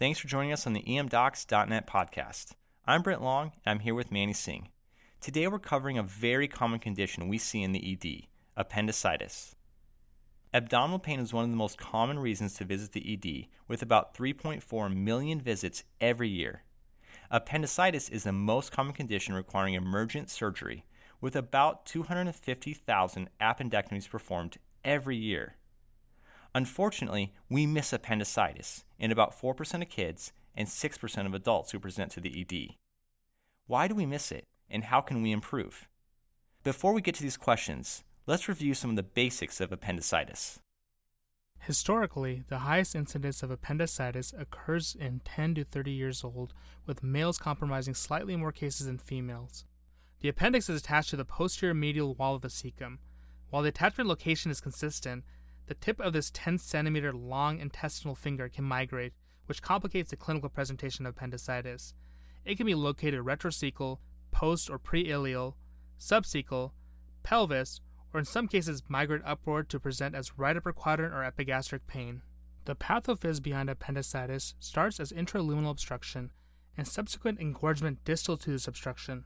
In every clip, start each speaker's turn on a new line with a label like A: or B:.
A: Thanks for joining us on the emdocs.net podcast. I'm Brit Long, and I'm here with Manny Singh. Today we're covering a very common condition we see in the ED appendicitis. Abdominal pain is one of the most common reasons to visit the ED, with about 3.4 million visits every year. Appendicitis is the most common condition requiring emergent surgery, with about 250,000 appendectomies performed every year. Unfortunately, we miss appendicitis in about 4% of kids and 6% of adults who present to the ED. Why do we miss it, and how can we improve? Before we get to these questions, let's review some of the basics of appendicitis.
B: Historically, the highest incidence of appendicitis occurs in 10 to 30 years old, with males comprising slightly more cases than females. The appendix is attached to the posterior medial wall of the cecum. While the attachment location is consistent, the tip of this 10 centimeter long intestinal finger can migrate, which complicates the clinical presentation of appendicitis. It can be located retrocecal, post or preileal, subcecal, pelvis, or in some cases migrate upward to present as right upper quadrant or epigastric pain. The pathophys behind appendicitis starts as intraluminal obstruction and subsequent engorgement distal to this obstruction.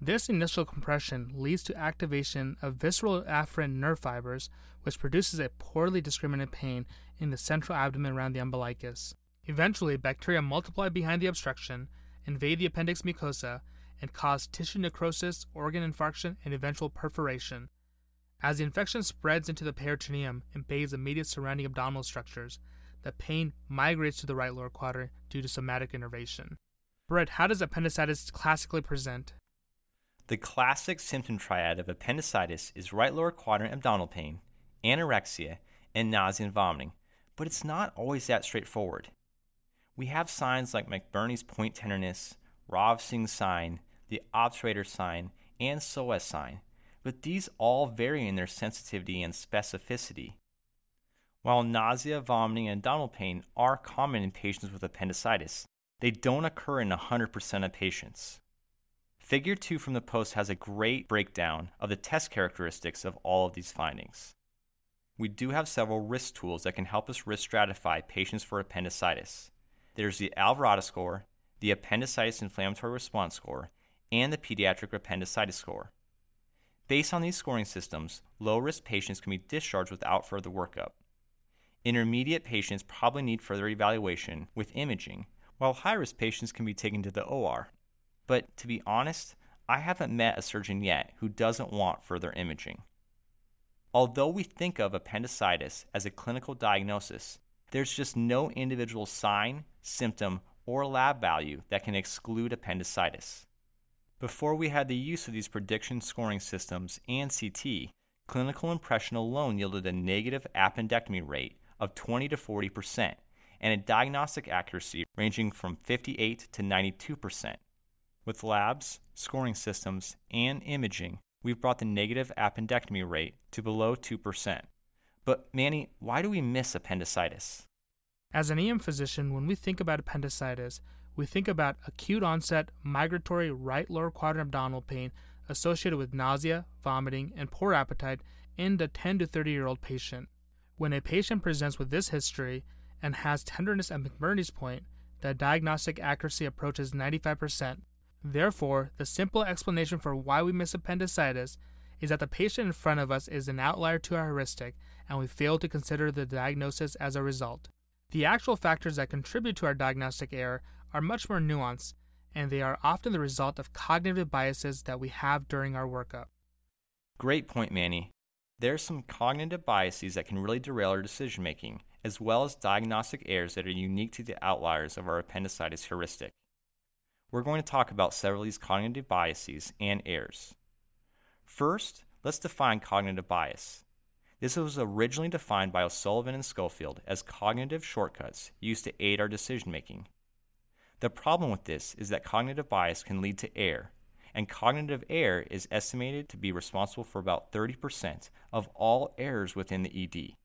B: This initial compression leads to activation of visceral afferent nerve fibers, which produces a poorly discriminated pain in the central abdomen around the umbilicus. Eventually, bacteria multiply behind the obstruction, invade the appendix mucosa, and cause tissue necrosis, organ infarction, and eventual perforation. As the infection spreads into the peritoneum and bathes immediate surrounding abdominal structures, the pain migrates to the right lower quadrant due to somatic innervation. Brit, how does appendicitis classically present?
A: The classic symptom triad of appendicitis is right lower quadrant abdominal pain, anorexia, and nausea and vomiting, but it's not always that straightforward. We have signs like McBurney's point tenderness, Rovsing sign, the obturator sign, and Psoas sign, but these all vary in their sensitivity and specificity. While nausea, vomiting, and abdominal pain are common in patients with appendicitis, they don't occur in 100% of patients. Figure 2 from the post has a great breakdown of the test characteristics of all of these findings. We do have several risk tools that can help us risk stratify patients for appendicitis. There's the Alvarado score, the Appendicitis Inflammatory Response score, and the Pediatric Appendicitis score. Based on these scoring systems, low risk patients can be discharged without further workup. Intermediate patients probably need further evaluation with imaging, while high risk patients can be taken to the OR. But to be honest, I haven't met a surgeon yet who doesn't want further imaging. Although we think of appendicitis as a clinical diagnosis, there's just no individual sign, symptom, or lab value that can exclude appendicitis. Before we had the use of these prediction scoring systems and CT, clinical impression alone yielded a negative appendectomy rate of 20 to 40 percent and a diagnostic accuracy ranging from 58 to 92 percent. With labs, scoring systems, and imaging, we've brought the negative appendectomy rate to below 2%. But, Manny, why do we miss appendicitis?
B: As an EM physician, when we think about appendicitis, we think about acute onset migratory right lower quadrant abdominal pain associated with nausea, vomiting, and poor appetite in the 10 to 30 year old patient. When a patient presents with this history and has tenderness at McBurney's point, the diagnostic accuracy approaches 95%, Therefore, the simple explanation for why we miss appendicitis is that the patient in front of us is an outlier to our heuristic and we fail to consider the diagnosis as a result. The actual factors that contribute to our diagnostic error are much more nuanced, and they are often the result of cognitive biases that we have during our workup.
A: Great point, Manny. There are some cognitive biases that can really derail our decision making, as well as diagnostic errors that are unique to the outliers of our appendicitis heuristic we're going to talk about several of these cognitive biases and errors. First, let's define cognitive bias. This was originally defined by O'Sullivan and Schofield as cognitive shortcuts used to aid our decision making. The problem with this is that cognitive bias can lead to error, and cognitive error is estimated to be responsible for about 30% of all errors within the ED.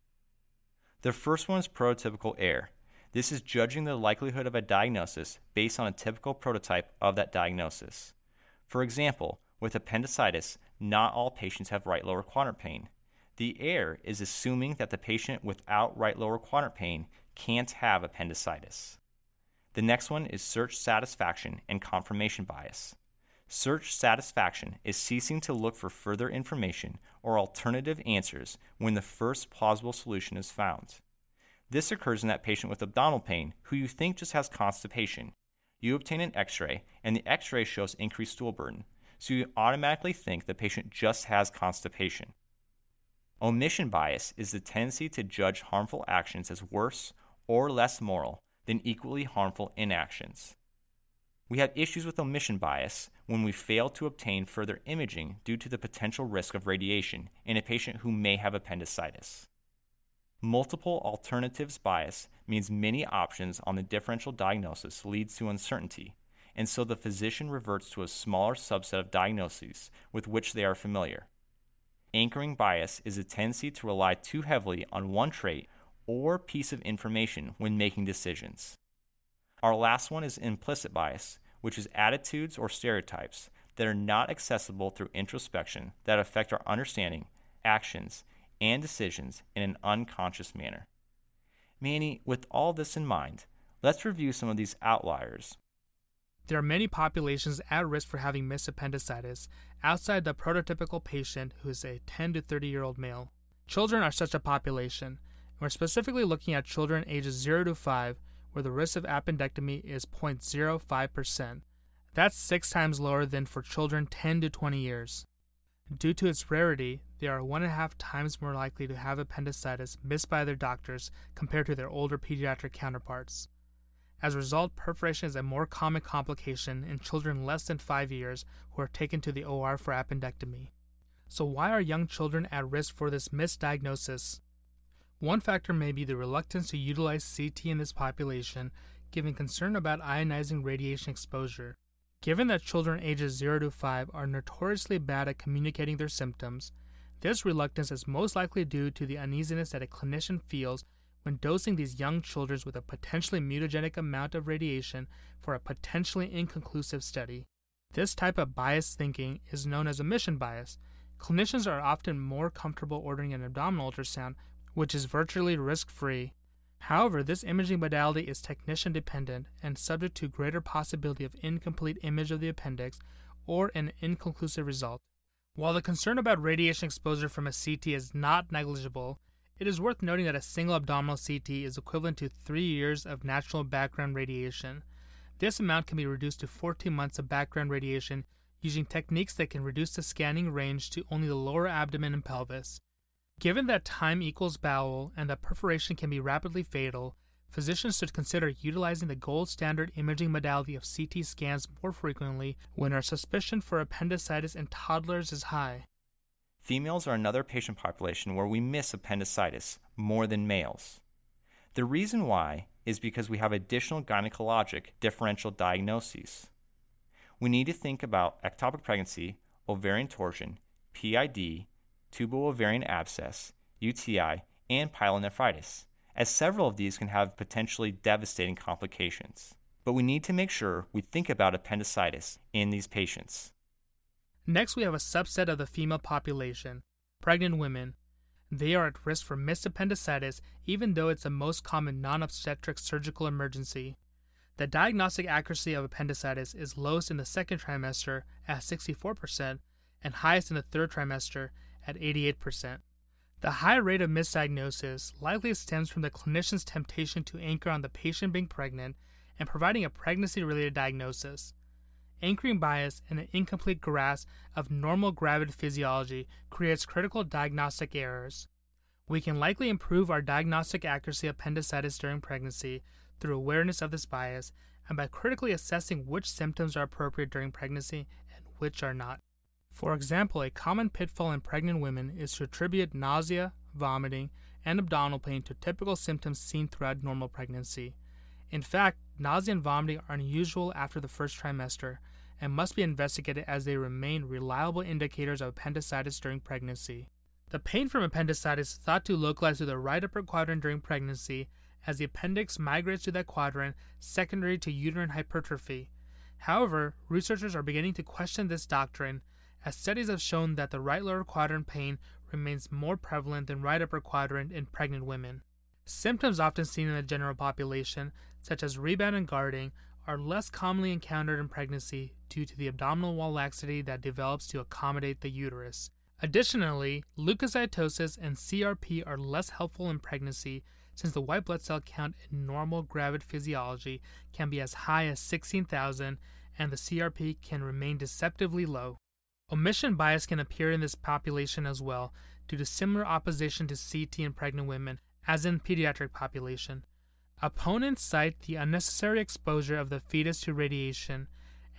A: The first one is prototypical error. This is judging the likelihood of a diagnosis based on a typical prototype of that diagnosis. For example, with appendicitis, not all patients have right lower quadrant pain. The error is assuming that the patient without right lower quadrant pain can't have appendicitis. The next one is search satisfaction and confirmation bias. Search satisfaction is ceasing to look for further information or alternative answers when the first plausible solution is found. This occurs in that patient with abdominal pain who you think just has constipation. You obtain an x ray, and the x ray shows increased stool burden, so you automatically think the patient just has constipation. Omission bias is the tendency to judge harmful actions as worse or less moral than equally harmful inactions. We have issues with omission bias when we fail to obtain further imaging due to the potential risk of radiation in a patient who may have appendicitis. Multiple alternatives bias means many options on the differential diagnosis leads to uncertainty, and so the physician reverts to a smaller subset of diagnoses with which they are familiar. Anchoring bias is a tendency to rely too heavily on one trait or piece of information when making decisions. Our last one is implicit bias, which is attitudes or stereotypes that are not accessible through introspection that affect our understanding, actions, and decisions in an unconscious manner. Manny, with all this in mind, let's review some of these outliers.
B: There are many populations at risk for having missed appendicitis outside the prototypical patient who is a 10 to 30 year old male. Children are such a population, and we're specifically looking at children ages 0 to 5 where the risk of appendectomy is 0.05%. That's six times lower than for children 10 to 20 years. Due to its rarity, they are one and a half times more likely to have appendicitis missed by their doctors compared to their older pediatric counterparts. As a result, perforation is a more common complication in children less than 5 years who are taken to the OR for appendectomy. So, why are young children at risk for this misdiagnosis? One factor may be the reluctance to utilize CT in this population, given concern about ionizing radiation exposure. Given that children ages 0 to 5 are notoriously bad at communicating their symptoms, this reluctance is most likely due to the uneasiness that a clinician feels when dosing these young children with a potentially mutagenic amount of radiation for a potentially inconclusive study. This type of biased thinking is known as omission bias. Clinicians are often more comfortable ordering an abdominal ultrasound which is virtually risk free. However, this imaging modality is technician dependent and subject to greater possibility of incomplete image of the appendix or an inconclusive result. While the concern about radiation exposure from a CT is not negligible, it is worth noting that a single abdominal CT is equivalent to three years of natural background radiation. This amount can be reduced to 14 months of background radiation using techniques that can reduce the scanning range to only the lower abdomen and pelvis. Given that time equals bowel and that perforation can be rapidly fatal, physicians should consider utilizing the gold standard imaging modality of CT scans more frequently when our suspicion for appendicitis in toddlers is high.
A: Females are another patient population where we miss appendicitis more than males. The reason why is because we have additional gynecologic differential diagnoses. We need to think about ectopic pregnancy, ovarian torsion, PID, tubo-ovarian abscess, UTI, and pyelonephritis, as several of these can have potentially devastating complications. But we need to make sure we think about appendicitis in these patients.
B: Next, we have a subset of the female population pregnant women. They are at risk for missed appendicitis, even though it's the most common non obstetric surgical emergency. The diagnostic accuracy of appendicitis is lowest in the second trimester at 64% and highest in the third trimester at 88%. The high rate of misdiagnosis likely stems from the clinician's temptation to anchor on the patient being pregnant and providing a pregnancy related diagnosis. Anchoring bias and an incomplete grasp of normal gravid physiology creates critical diagnostic errors. We can likely improve our diagnostic accuracy of appendicitis during pregnancy through awareness of this bias and by critically assessing which symptoms are appropriate during pregnancy and which are not. For example, a common pitfall in pregnant women is to attribute nausea, vomiting, and abdominal pain to typical symptoms seen throughout normal pregnancy. In fact, nausea and vomiting are unusual after the first trimester and must be investigated as they remain reliable indicators of appendicitis during pregnancy. The pain from appendicitis is thought to localize to the right upper quadrant during pregnancy as the appendix migrates to that quadrant secondary to uterine hypertrophy. However, researchers are beginning to question this doctrine as studies have shown that the right lower quadrant pain remains more prevalent than right upper quadrant in pregnant women. Symptoms often seen in the general population, such as rebound and guarding, are less commonly encountered in pregnancy due to the abdominal wall laxity that develops to accommodate the uterus. Additionally, leukocytosis and CRP are less helpful in pregnancy since the white blood cell count in normal gravid physiology can be as high as 16,000 and the CRP can remain deceptively low. Omission bias can appear in this population as well due to similar opposition to CT in pregnant women as in pediatric population. Opponents cite the unnecessary exposure of the fetus to radiation,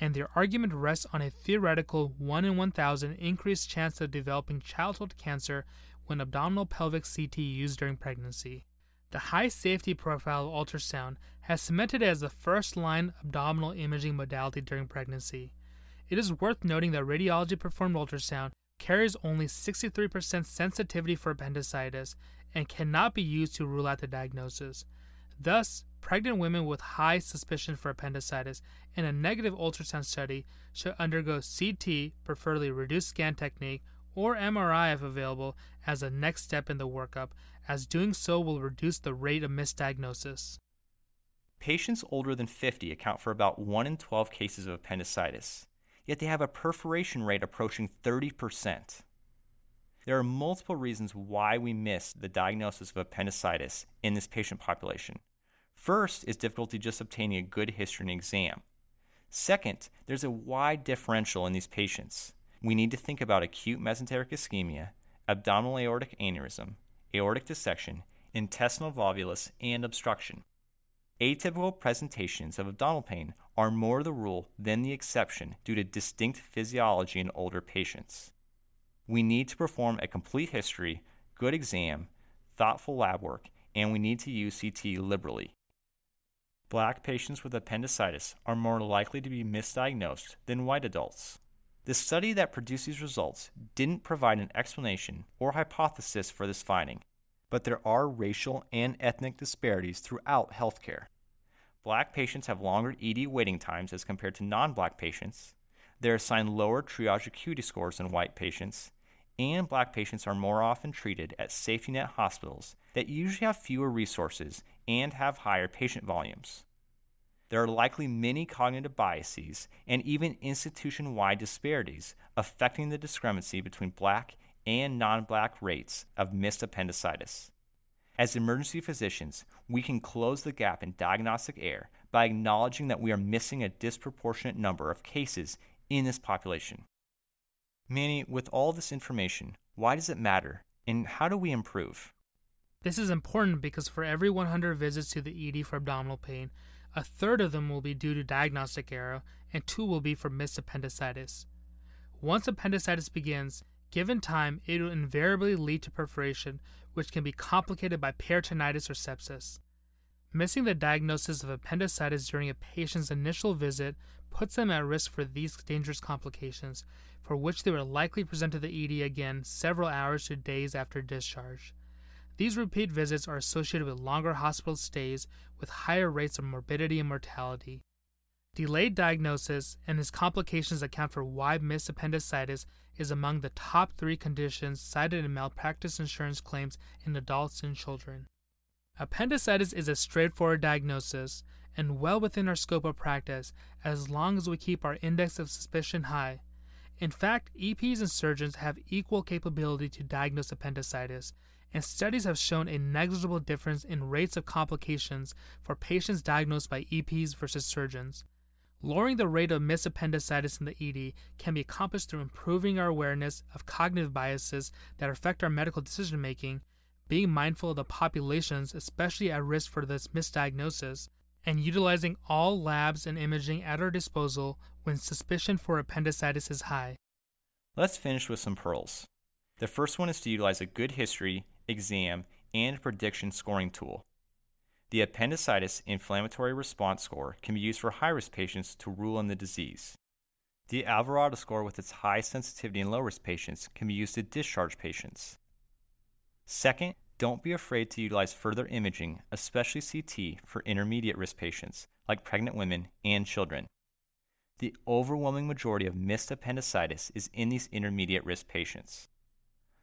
B: and their argument rests on a theoretical 1 in 1000 increased chance of developing childhood cancer when abdominal pelvic CT used during pregnancy. The high safety profile of ultrasound has cemented it as the first line abdominal imaging modality during pregnancy. It is worth noting that radiology performed ultrasound carries only 63% sensitivity for appendicitis and cannot be used to rule out the diagnosis. Thus, pregnant women with high suspicion for appendicitis in a negative ultrasound study should undergo CT, preferably reduced scan technique, or MRI if available, as a next step in the workup, as doing so will reduce the rate of misdiagnosis.
A: Patients older than 50 account for about 1 in 12 cases of appendicitis, yet they have a perforation rate approaching 30%. There are multiple reasons why we miss the diagnosis of appendicitis in this patient population. First is difficulty just obtaining a good history and exam. Second, there's a wide differential in these patients. We need to think about acute mesenteric ischemia, abdominal aortic aneurysm, aortic dissection, intestinal volvulus, and obstruction. Atypical presentations of abdominal pain are more the rule than the exception due to distinct physiology in older patients. We need to perform a complete history, good exam, thoughtful lab work, and we need to use CT liberally. Black patients with appendicitis are more likely to be misdiagnosed than white adults. The study that produced these results didn't provide an explanation or hypothesis for this finding, but there are racial and ethnic disparities throughout healthcare. Black patients have longer ED waiting times as compared to non black patients. They're assigned lower triage acuity scores than white patients, and black patients are more often treated at safety net hospitals that usually have fewer resources and have higher patient volumes. There are likely many cognitive biases and even institution wide disparities affecting the discrepancy between black and non black rates of missed appendicitis. As emergency physicians, we can close the gap in diagnostic error by acknowledging that we are missing a disproportionate number of cases in this population. Manny, with all this information, why does it matter and how do we improve?
B: This is important because for every 100 visits to the ED for abdominal pain, a third of them will be due to diagnostic error and two will be for missed appendicitis. Once appendicitis begins, given time, it will invariably lead to perforation, which can be complicated by peritonitis or sepsis. Missing the diagnosis of appendicitis during a patient's initial visit puts them at risk for these dangerous complications, for which they will likely present to the ED again several hours to days after discharge. These repeat visits are associated with longer hospital stays with higher rates of morbidity and mortality. Delayed diagnosis and its complications account for why missed appendicitis is among the top three conditions cited in malpractice insurance claims in adults and children. Appendicitis is a straightforward diagnosis and well within our scope of practice as long as we keep our index of suspicion high. In fact, EPs and surgeons have equal capability to diagnose appendicitis, and studies have shown a negligible difference in rates of complications for patients diagnosed by EPs versus surgeons. Lowering the rate of missed appendicitis in the ED can be accomplished through improving our awareness of cognitive biases that affect our medical decision making, being mindful of the populations especially at risk for this misdiagnosis, and utilizing all labs and imaging at our disposal when suspicion for appendicitis is high.
A: Let's finish with some pearls. The first one is to utilize a good history, exam, and prediction scoring tool. The appendicitis inflammatory response score can be used for high risk patients to rule in the disease. The Alvarado score, with its high sensitivity in low risk patients, can be used to discharge patients. Second, don't be afraid to utilize further imaging, especially CT, for intermediate risk patients like pregnant women and children. The overwhelming majority of missed appendicitis is in these intermediate risk patients.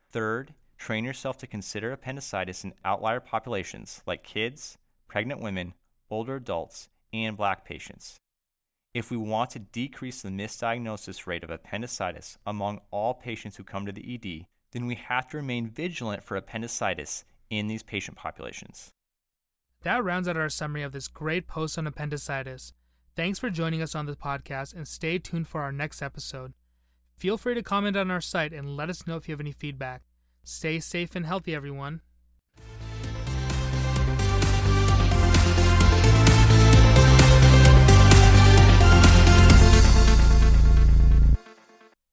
A: Third, train yourself to consider appendicitis in outlier populations like kids, pregnant women, older adults, and black patients. If we want to decrease the misdiagnosis rate of appendicitis among all patients who come to the ED, then we have to remain vigilant for appendicitis in these patient populations.
B: That rounds out our summary of this great post on appendicitis. Thanks for joining us on the podcast and stay tuned for our next episode. Feel free to comment on our site and let us know if you have any feedback. Stay safe and healthy, everyone.